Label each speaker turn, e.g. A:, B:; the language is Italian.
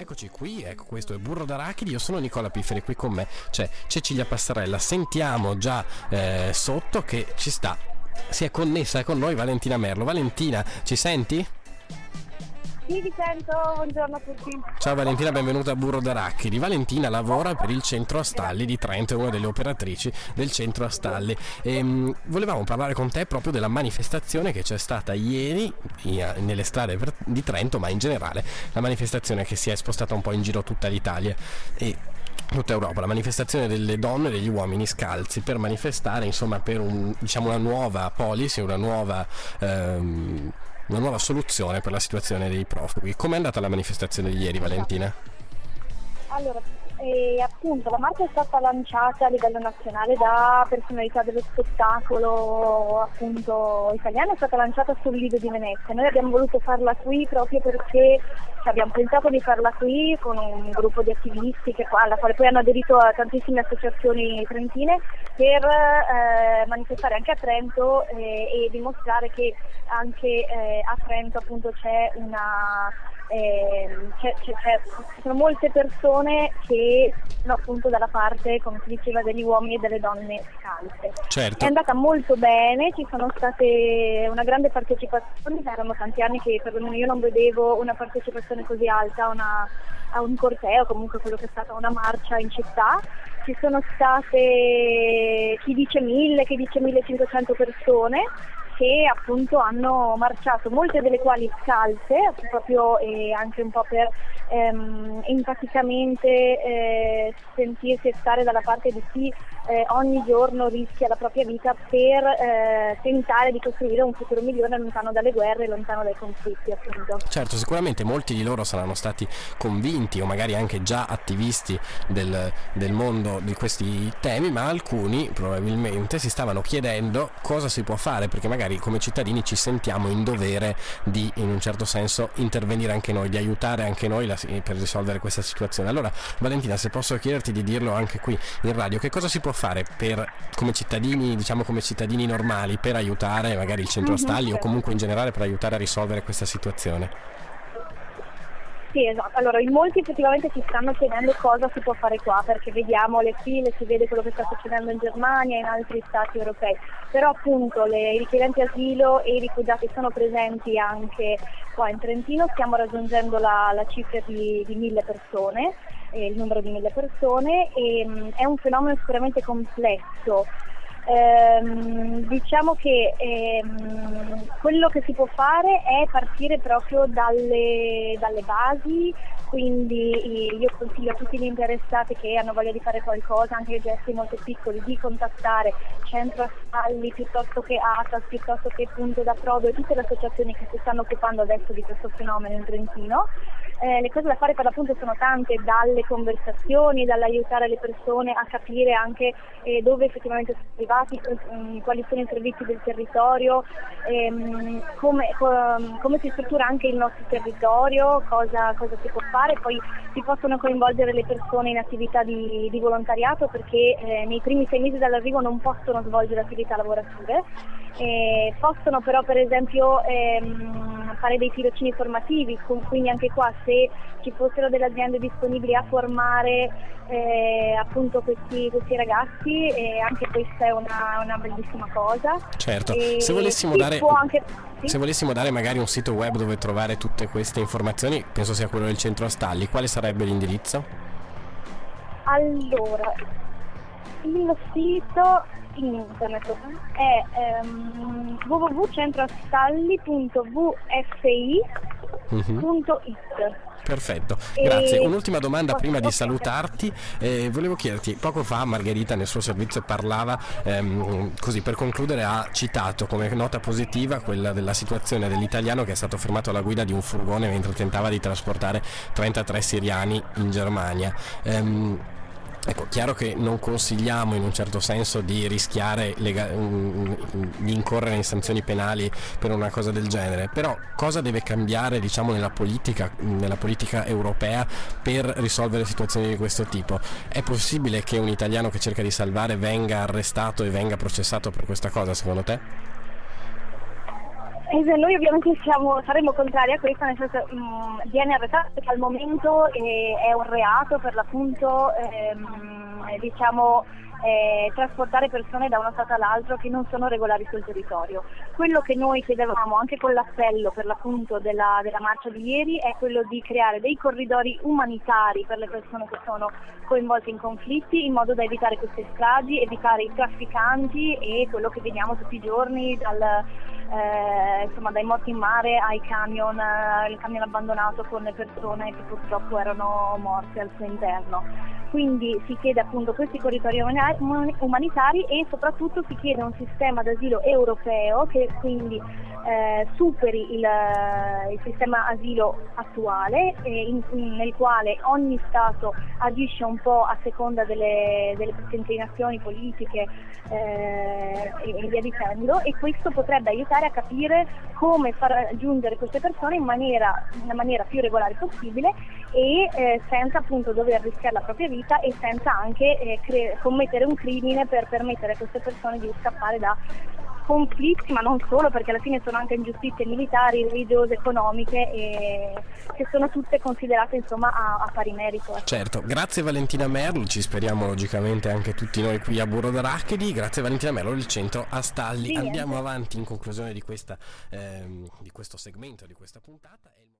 A: Eccoci qui, ecco questo è Burro d'Arachidi, io sono Nicola Pifferi, qui con me c'è Cecilia Passarella, sentiamo già eh, sotto che ci sta, si è connessa con noi Valentina Merlo. Valentina, ci senti?
B: Sì, vi sento, buongiorno a tutti.
A: Ciao Valentina, benvenuta a Burro d'Arachidi. Valentina lavora per il centro Astalli di Trento, è una delle operatrici del centro Astalli. E, ehm, volevamo parlare con te proprio della manifestazione che c'è stata ieri nelle strade di Trento, ma in generale la manifestazione che si è spostata un po' in giro tutta l'Italia. E tutta Europa, la manifestazione delle donne e degli uomini scalzi per manifestare insomma per un, diciamo, una nuova policy, una nuova ehm, una nuova soluzione per la situazione dei profughi. Com'è andata la manifestazione di ieri, Valentina?
B: Allora, e appunto la marcia è stata lanciata a livello nazionale da personalità dello spettacolo appunto italiano, è stata lanciata sul Lido di Venezia. Noi abbiamo voluto farla qui proprio perché abbiamo pensato di farla qui con un gruppo di attivisti che, alla quale poi hanno aderito tantissime associazioni trentine per eh, manifestare anche a Trento eh, e dimostrare che anche eh, a Trento appunto c'è una eh, c'è, c'è, ci sono molte persone che sono appunto dalla parte, come si diceva, degli uomini e delle donne scalze.
A: Certo.
B: È andata molto bene, ci sono state una grande partecipazione, erano tanti anni che perlomeno io non vedevo una partecipazione così alta una, a un corteo, comunque quello che è stata una marcia in città. Ci sono state chi dice mille, chi dice 1500 persone che appunto hanno marciato, molte delle quali scalze, proprio e anche un po' per ehm, empaticamente eh, sentirsi stare dalla parte di chi eh, ogni giorno rischia la propria vita per eh, tentare di costruire un futuro migliore lontano dalle guerre, lontano dai conflitti appunto.
A: Certo, sicuramente molti di loro saranno stati convinti o magari anche già attivisti del, del mondo di questi temi, ma alcuni probabilmente si stavano chiedendo cosa si può fare perché magari magari come cittadini ci sentiamo in dovere di in un certo senso intervenire anche noi, di aiutare anche noi la, per risolvere questa situazione. Allora Valentina se posso chiederti di dirlo anche qui in radio, che cosa si può fare per, come cittadini, diciamo come cittadini normali per aiutare magari il centro mm-hmm, Stalli o comunque in generale per aiutare a risolvere questa situazione?
B: Sì, esatto. Allora, in molti effettivamente si stanno chiedendo cosa si può fare qua, perché vediamo le file, si vede quello che sta succedendo in Germania e in altri stati europei. Però appunto le, i richiedenti asilo e i rifugiati sono presenti anche qua in Trentino, stiamo raggiungendo la, la cifra di, di mille persone, eh, il numero di mille persone e mh, mm, è un fenomeno sicuramente complesso Ehm, diciamo che ehm, quello che si può fare è partire proprio dalle, dalle basi, quindi io consiglio a tutti gli interessati che hanno voglia di fare qualcosa, anche gesti molto piccoli, di contattare Centro Astalli piuttosto che ATAS, piuttosto che Punto d'Approdo e tutte le associazioni che si stanno occupando adesso di questo fenomeno in Trentino. Eh, le cose da fare per l'appunto sono tante, dalle conversazioni, dall'aiutare le persone a capire anche eh, dove effettivamente sono arrivati, eh, quali sono i servizi del territorio, ehm, come, com, come, si struttura anche il nostro territorio, cosa, cosa, si può fare, poi si possono coinvolgere le persone in attività di, di volontariato perché eh, nei primi sei mesi dall'arrivo non possono svolgere attività lavorative, possono però per esempio ehm, fare dei tirocini formativi, quindi anche qua se ci fossero delle aziende disponibili a formare eh, appunto questi, questi ragazzi e anche questa è una, una bellissima cosa.
A: Certo, e se volessimo dare... Anche, sì? Se volessimo dare magari un sito web dove trovare tutte queste informazioni, penso sia quello del centro Astalli, quale sarebbe l'indirizzo?
B: Allora, il sito internet è um, www.centroastalli.vfi.it
A: Perfetto, grazie. Un'ultima domanda prima di salutarti. Eh, volevo chiederti, poco fa Margherita nel suo servizio parlava, ehm, così per concludere ha citato come nota positiva quella della situazione dell'italiano che è stato fermato alla guida di un furgone mentre tentava di trasportare 33 siriani in Germania. Ehm, Ecco, chiaro che non consigliamo in un certo senso di rischiare lega- di incorrere in sanzioni penali per una cosa del genere, però cosa deve cambiare diciamo, nella, politica, nella politica europea per risolvere situazioni di questo tipo? È possibile che un italiano che cerca di salvare venga arrestato e venga processato per questa cosa secondo te?
B: Eh, noi ovviamente siamo, saremmo contrari a questo, nel senso mh, mm, viene arrestato perché al momento eh, è un reato per l'appunto ehm, diciamo eh, trasportare persone da uno stato all'altro che non sono regolari sul territorio. Quello che noi chiedevamo anche con l'appello per l'appunto della, della marcia di ieri è quello di creare dei corridori umanitari per le persone che sono coinvolte in conflitti in modo da evitare queste stragi, evitare i trafficanti e quello che vediamo tutti i giorni dal, eh, insomma, dai morti in mare ai camion, eh, il camion abbandonato con le persone che purtroppo erano morte al suo interno quindi si chiede appunto questi corridoi umanitari e soprattutto si chiede un sistema d'asilo europeo che quindi eh, superi il, il, sistema asilo attuale in, in, nel quale ogni Stato agisce un po' a seconda delle, delle inclinazioni politiche eh, e, e, via dicendo. E questo potrebbe aiutare a capire come far giungere queste persone in maniera, maniera più regolare possibile e eh, senza appunto dover rischiare la propria vita e senza anche eh, cre- commettere un crimine per permettere a queste persone di scappare da conflitti, ma non solo, perché alla fine sono anche ingiustizie militari, religiose, economiche, e che sono tutte considerate insomma a, a pari merito.
A: Certo, grazie Valentina Merlo, ci speriamo logicamente anche tutti noi qui a Burro d'Arachidi, grazie Valentina Merlo del centro Astalli. Sì, Andiamo avanti in conclusione di, questa, ehm, di questo segmento, di questa puntata.